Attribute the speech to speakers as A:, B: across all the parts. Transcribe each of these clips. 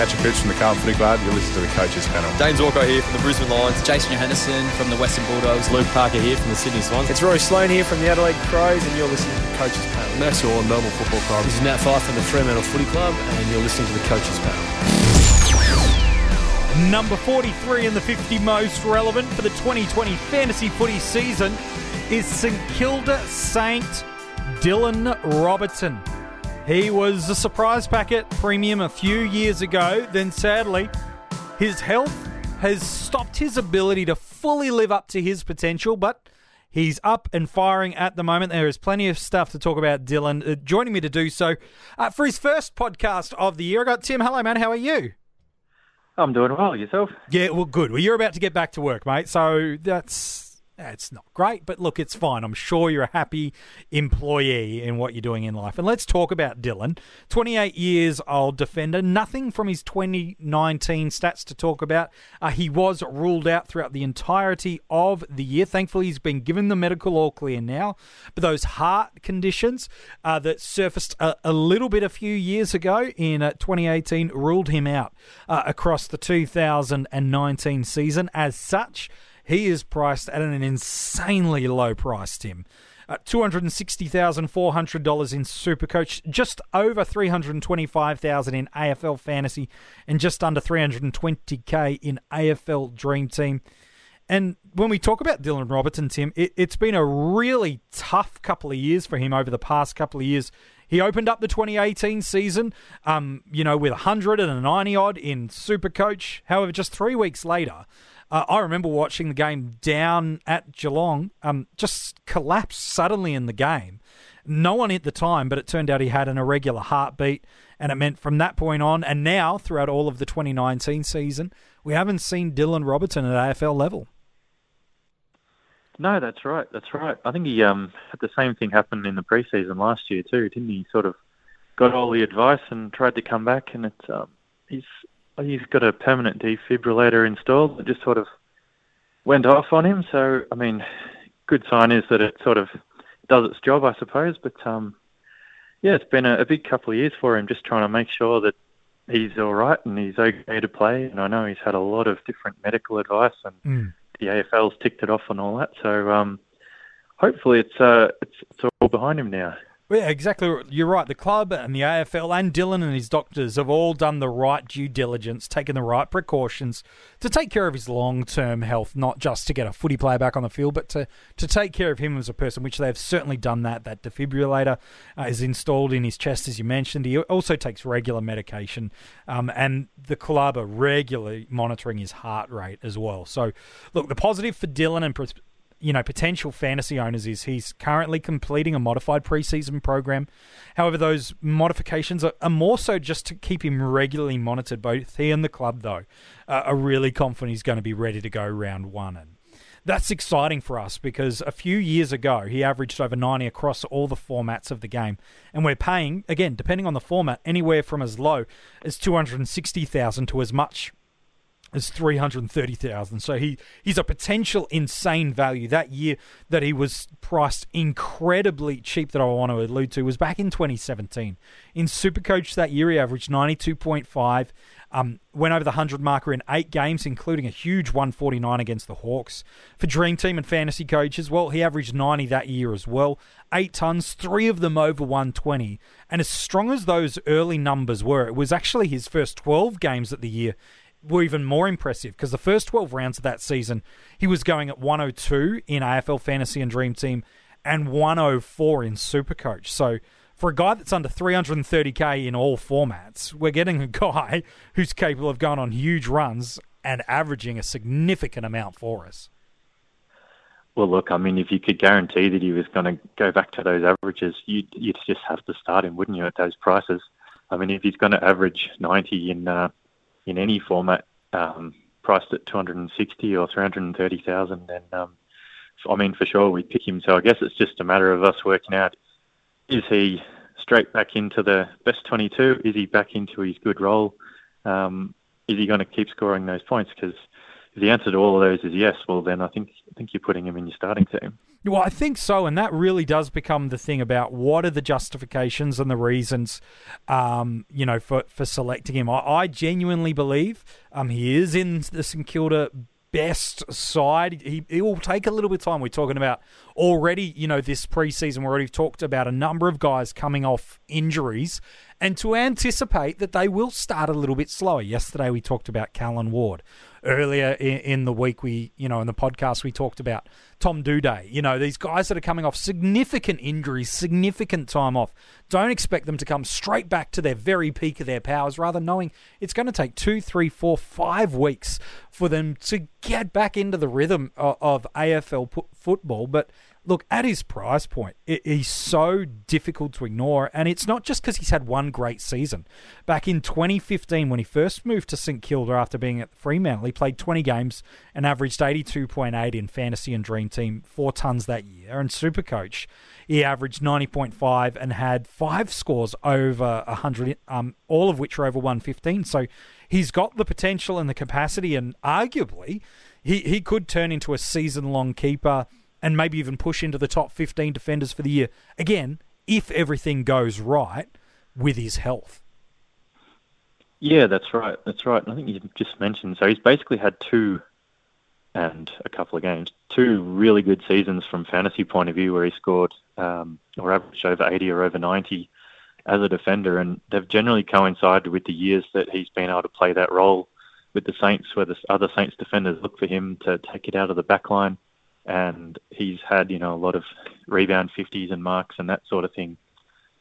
A: Patrick Cooch from the Carlton Footy Club. You're listening to the coaches panel.
B: James Walker here from the Brisbane Lions.
C: Jason Johannisen from the Western Bulldogs.
D: Luke Parker here from the Sydney Swans.
E: It's Rory Sloane here from the Adelaide Crows, and you're listening to the coaches panel.
F: Max Gawn, Melbourne Football Club.
G: This is Nat Fyfe from the Fremantle Footy Club, and you're listening to the coaches panel.
H: Number 43 in the 50 most relevant for the 2020 fantasy footy season is St Kilda Saint Dylan Roberton. He was a surprise packet premium a few years ago, then sadly, his health has stopped his ability to fully live up to his potential, but he's up and firing at the moment. There is plenty of stuff to talk about Dylan. Uh, joining me to do so uh, for his first podcast of the year, I got Tim. Hello, man. How are you?
I: I'm doing well. Yourself?
H: Yeah, well, good. Well, you're about to get back to work, mate. So that's it's not great, but look, it's fine. I'm sure you're a happy employee in what you're doing in life. And let's talk about Dylan. 28 years old defender. Nothing from his 2019 stats to talk about. Uh, he was ruled out throughout the entirety of the year. Thankfully, he's been given the medical all clear now. But those heart conditions uh, that surfaced a, a, little bit a few years ago in uh, 2018 ruled him out uh, across the 2019 season. As such, he is priced at an insanely low price, Tim. Uh, $260,400 in Supercoach, just over 325000 in AFL Fantasy, and just under 320k in AFL Dream Team. And when we talk about Dylan Roberton, Tim, it, has been a really tough couple of years for him over the past couple of years. He opened up the 2018 season, um, you know, with 190 odd in Supercoach. However, just three weeks later, uh, I remember watching the game down at Geelong, um, just collapse suddenly in the game. No one at the time, but it turned out he had an irregular heartbeat, and it meant from that point on, and now throughout all of the 2019 season, we haven't seen Dylan Roberton at AFL level.
I: No, that's right. That's right. I think he um, had the same thing happen in the preseason last year too, didn't he? Sort of got all the advice and tried to come back, and it's um, he's he's got a permanent defibrillator installed that just sort of went off on him. So, I mean, good sign is that it sort of does its job, I suppose. But um, yeah, it's been a, a big couple of years for him, just trying to make sure that he's all right and he's okay to play. And I know he's had a lot of different medical advice, and mm. the AFL's ticked it off and all that. So um, hopefully, it's uh, it's it's all behind him now.
H: Yeah, exactly. You're right. The club and the AFL and Dylan and his doctors have all done the right due diligence, taken the right precautions to take care of his long term health, not just to get a footy player back on the field, but to, to take care of him as a person, which they've certainly done that. That defibrillator uh, is installed in his chest, as you mentioned. He also takes regular medication, um, and the club are regularly monitoring his heart rate as well. So, look, the positive for Dylan and you know potential fantasy owners is he's currently completing a modified preseason program. However, those modifications are, are more so just to keep him regularly monitored. Both he and the club, though, uh, are really confident he's going to be ready to go round one, and that's exciting for us because a few years ago he averaged over 90 across all the formats of the game, and we're paying again depending on the format anywhere from as low as 260,000 to as much is 330,000. So he he's a potential insane value. That year that he was priced incredibly cheap that I want to allude to was back in 2017. In Supercoach that year he averaged 92.5 um, went over the 100 marker in eight games, including a huge 149 against the Hawks. For Dream Team and fantasy coaches, well, he averaged 90 that year as well. Eight tons, three of them over 120. And as strong as those early numbers were, it was actually his first 12 games of the year were even more impressive because the first 12 rounds of that season, he was going at 102 in AFL Fantasy and Dream Team and 104 in Supercoach. So for a guy that's under 330k in all formats, we're getting a guy who's capable of going on huge runs and averaging a significant amount for us.
I: Well, look, I mean, if you could guarantee that he was going to go back to those averages, you'd, you'd just have to start him, wouldn't you, at those prices? I mean, if he's going to average 90 in uh, in any format um, priced at 260 or 330,000, then um, I mean for sure we pick him. So I guess it's just a matter of us working out: is he straight back into the best 22? Is he back into his good role? Um, is he going to keep scoring those points? Because if the answer to all of those is yes, well then I think I think you're putting him in your starting team.
H: Well, I think so, and that really does become the thing about what are the justifications and the reasons, um, you know, for for selecting him. I, I genuinely believe um, he is in the St Kilda best side. He, he will take a little bit of time. We're talking about already, you know, this preseason, we already talked about a number of guys coming off injuries and to anticipate that they will start a little bit slower. Yesterday we talked about Callan Ward earlier in, in, the week we you know in the podcast we talked about Tom Doedee you know these guys that are coming off significant injuries significant time off don't expect them to come straight back to their very peak of their powers rather knowing it's going to take two three four five weeks for them to get back into the rhythm of, of AFL football. But look, at his price point, it, he's so difficult to ignore. And it's not just because he's had one great season. Back in 2015, when he first moved to St Kilda after being at Fremantle, he played 20 games and averaged 82.8 in fantasy and dream team, four tons that year. And super coach, he averaged 90.5 and had five scores over 100, um, all of which are over 115. So he's got the potential and the capacity, and arguably, he, he could turn into a season long keeper and maybe even push into the top 15 defenders for the year. Again, if everything goes right with his health.
I: Yeah, that's right. That's right. I think you just mentioned. So he's basically had two and a couple of games, two really good seasons from fantasy point of view, where he scored um, or averaged over 80 or over 90 as a defender, and they've generally coincided with the years that he's been able to play that role with the Saints, where the other Saints defenders look for him to take it out of the back line and he's had you know a lot of rebound 50s and marks and that sort of thing.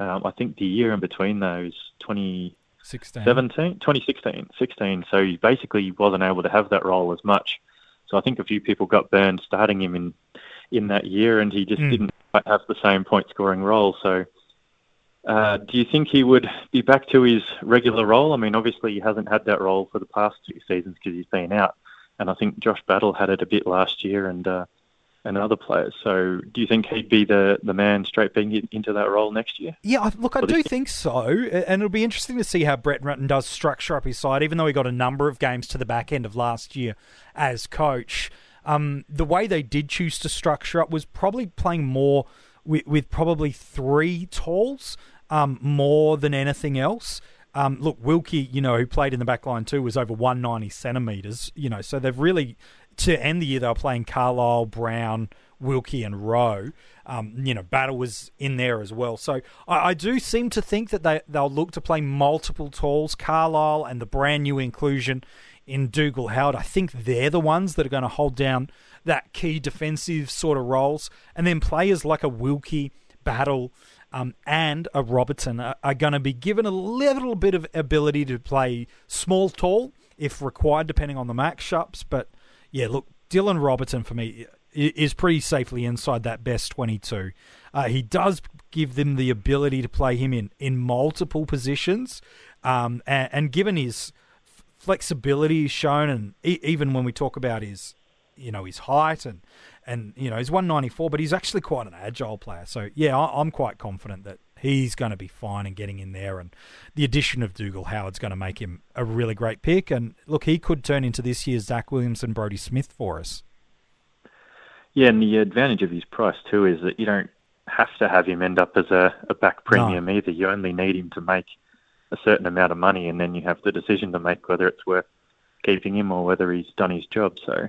I: Um, I think the year in between those 2017, 2016, 16. So he basically wasn't able to have that role as much. So I think a few people got burned starting him in in that year, and he just mm. didn't quite have the same point scoring role. So. Uh, do you think he would be back to his regular role? I mean, obviously he hasn't had that role for the past two seasons because he's been out, and I think Josh Battle had it a bit last year, and uh, and other players. So, do you think he'd be the, the man straight being into that role next year?
H: Yeah, look, I do think so, and it'll be interesting to see how Brett Ratten does structure up his side. Even though he got a number of games to the back end of last year as coach, um, the way they did choose to structure up was probably playing more with, with probably three talls um, more than anything else. Um, look, Wilkie, you know, who played in the back line too, was over 190 centimetres, you know, so they've really to end the year, they were playing Carlisle, Brown, Wilkie, and Rowe. Um, you know, Battle was in there as well. So I, I, do seem to think that they, they'll look to play multiple talls. Carlisle and the brand new inclusion in Dougal Howard, I think they're the ones that are going to hold down that key defensive sort of roles. And then players like a Wilkie, Battle, um, and a Roberton are, are going to be given a little bit of ability to play small tall if required, depending on the matchups. But yeah, look, Dylan Roberton for me is pretty safely inside that best 22. Uh, he does give them the ability to play him in, in multiple positions. Um, and, and, given his flexibility shown, and e- even when we talk about his, you know, his height and, and, you know, he's 194, but he's actually quite an agile player. So, yeah, I, I'm quite confident that he's going to be fine and getting in there. And the addition of Dougal Howard's going to make him a really great pick. And look, he could turn into this year's Zac Williams and Brodie Smith for us.
I: Yeah, and the advantage of his price too is that you don't have to have him end up as a, a back premium no. either. You only need him to make a certain amount of money, and then you have the decision to make whether it's worth keeping him or whether he's done his job. So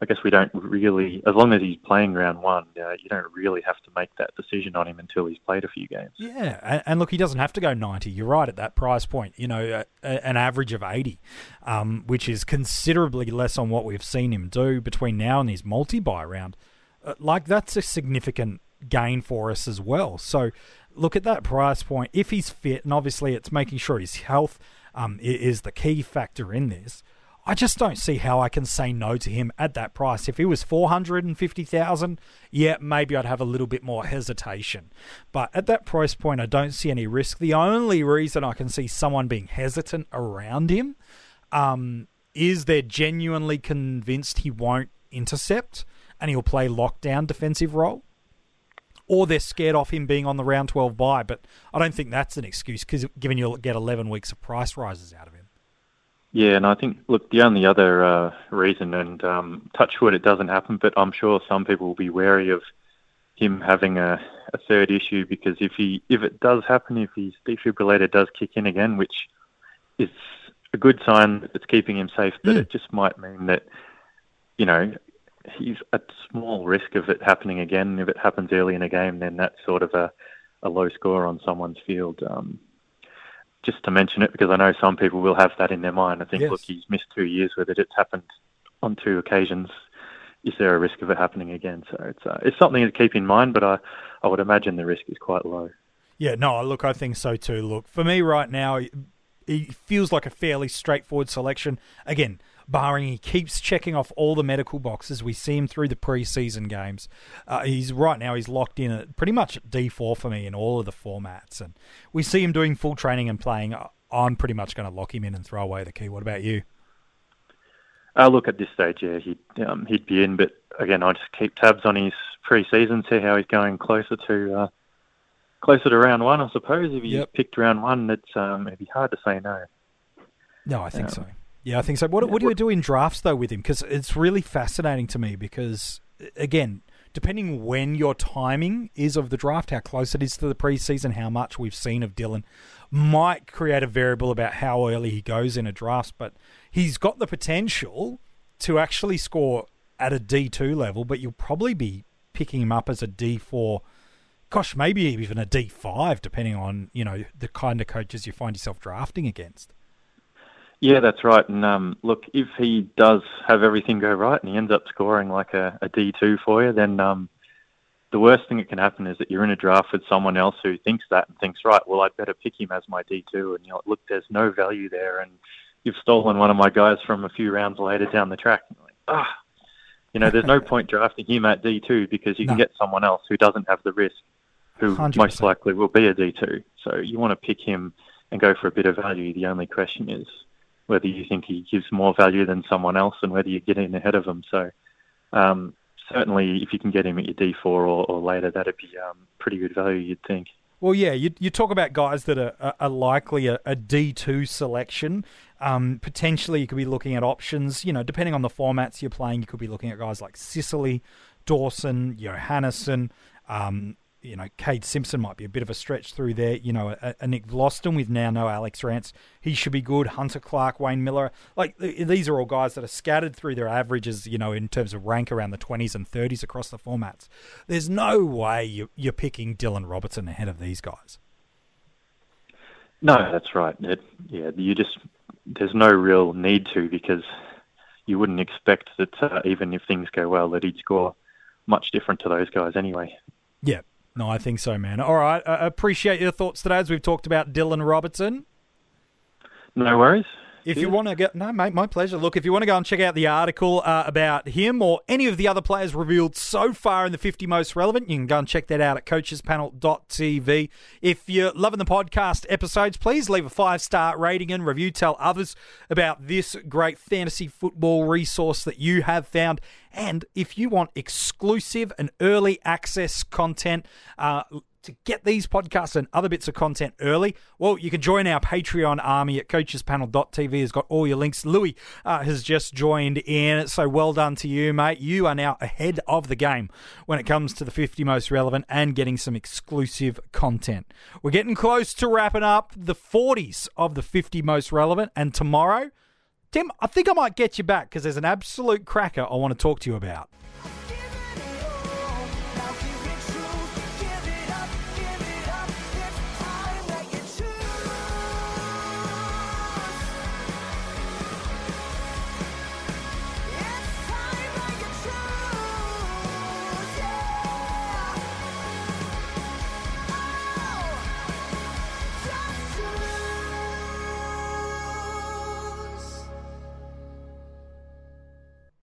I: I guess we don't really, as long as he's playing round one, uh, you don't really have to make that decision on him until he's played a few games.
H: Yeah, and, and look, he doesn't have to go 90. You're right at that price point, you know, an average of 80, um, which is considerably less on what we've seen him do between now and his multi buy round. Uh, like, that's a significant gain for us as well. So, look at that price point. If he's fit, and obviously it's making sure his health um, is the key factor in this. I just don't see how I can say no to him at that price. If he was 450,000, yeah, maybe I'd have a little bit more hesitation. But at that price point, I don't see any risk. The only reason I can see someone being hesitant around him um, is they're genuinely convinced he won't intercept and he'll play lockdown defensive role. Or they're scared off him being on the round 12 buy, but I don't think that's an excuse because given you'll get 11 weeks of price rises out of him.
I: Yeah, and I think, look, the only other uh, reason, and um, touch wood, it doesn't happen, but I'm sure some people will be wary of him having a, a third issue because if he if it does happen, if his defibrillator does kick in again, which is a good sign that it's keeping him safe, but
H: Mm.
I: it just might mean that you know he's at small risk of it happening again. If it happens early in a game, then that's sort of a, a low score on someone's field. Um, just to mention it because I know some people will have that in their mind. I think,
H: Yes.
I: look, he's missed two years with it. It's happened on two occasions. Is there a risk of it happening again? So it's uh, it's something to keep in mind, but I I would imagine the risk is quite low.
H: Yeah, no, look, I think so too. Look, for me right now, it feels like a fairly straightforward selection. Again, barring he keeps checking off all the medical boxes. We see him through the preseason games. Uh, he's right now he's locked in at pretty much D four for me in all of the formats, and we see him doing full training and playing. I'm pretty much going to lock him in and throw away the key. What about you?
I: Uh, look, at this stage, yeah, he'd um, he'd be in, but again, I just keep tabs on his pre-season, see how he's going closer to uh, closer to round one. I suppose if he
H: Yep.
I: picked round one, it's um, it'd be hard to say no.
H: No, I think
I: Um,
H: so. Yeah, I think so. What, what do you do in drafts though with him? Because it's really fascinating to me. Because again, depending when your timing is of the draft, how close it is to the preseason, how much we've seen of Dylan, might create a variable about how early he goes in a draft. But he's got the potential to actually score at a D two level. But you'll probably be picking him up as a D four. Gosh, maybe even a D five, depending on you know the kind of coaches you find yourself drafting against.
I: Yeah, that's right. And um, look, if he does have everything go right and he ends up scoring like a, a D2 for you, then um, the worst thing that can happen is that you're in a draft with someone else who thinks that and thinks, right, well, I'd better pick him as my D2. And you're like, look, there's no value there. And you've stolen one of my guys from a few rounds later down the track. And you're like, ah, you know, there's no point drafting him at D2 because you can get someone else who doesn't have the risk, who
H: 100%.
I: most likely will be a D2. So you want to pick him and go for a bit of value. The only question is whether you think he gives more value than someone else and whether you get in ahead of him. So um, certainly, if you can get him at your D4 or, or later, that'd be um, pretty good value, you'd think.
H: Well, yeah, you, you talk about guys that are, are- are likely a, a D2 selection. Um, potentially, you could be looking at options. You know, depending on the formats you're playing, you could be looking at guys like Sicily, Dawson, Johannisen. Um, you know, Cade Simpson might be a bit of a stretch through there. You know, a, a Nick Vlastuin with now no Alex Rance. He should be good. Hunter Clark, Wayne Milera. Like, th- these are all guys that are scattered through their averages, you know, in terms of rank around the 20s and 30s across the formats. There's no way you, you're picking Dylan Roberton ahead of these guys.
I: No, that's right. It, yeah, you just there's no real need to because you wouldn't expect that uh, even if things go well that he'd score much different to those guys anyway.
H: Yeah. No, I think so, man. All right. I appreciate your thoughts today as we've talked about Dylan Roberton.
I: No worries.
H: If you want to get, no, mate, my pleasure. Look, if you want to go and check out the article uh, about him or any of the other players revealed so far in the 50 most relevant, you can go and check that out at coachespanel.tv. If you're loving the podcast episodes, please leave a five star rating and review. Tell others about this great fantasy football resource that you have found. And if you want exclusive and early access content, uh, to get these podcasts and other bits of content early, well, you can join our Patreon army at coachespanel.tv. has got all your links. Louis uh, has just joined in, so well done to you, mate. You are now ahead of the game when it comes to the 50 most relevant and getting some exclusive content. We're getting close to wrapping up the 40s of the 50 most relevant, and tomorrow, Tim, I think I might get you back because there's an absolute cracker I want to talk to you about.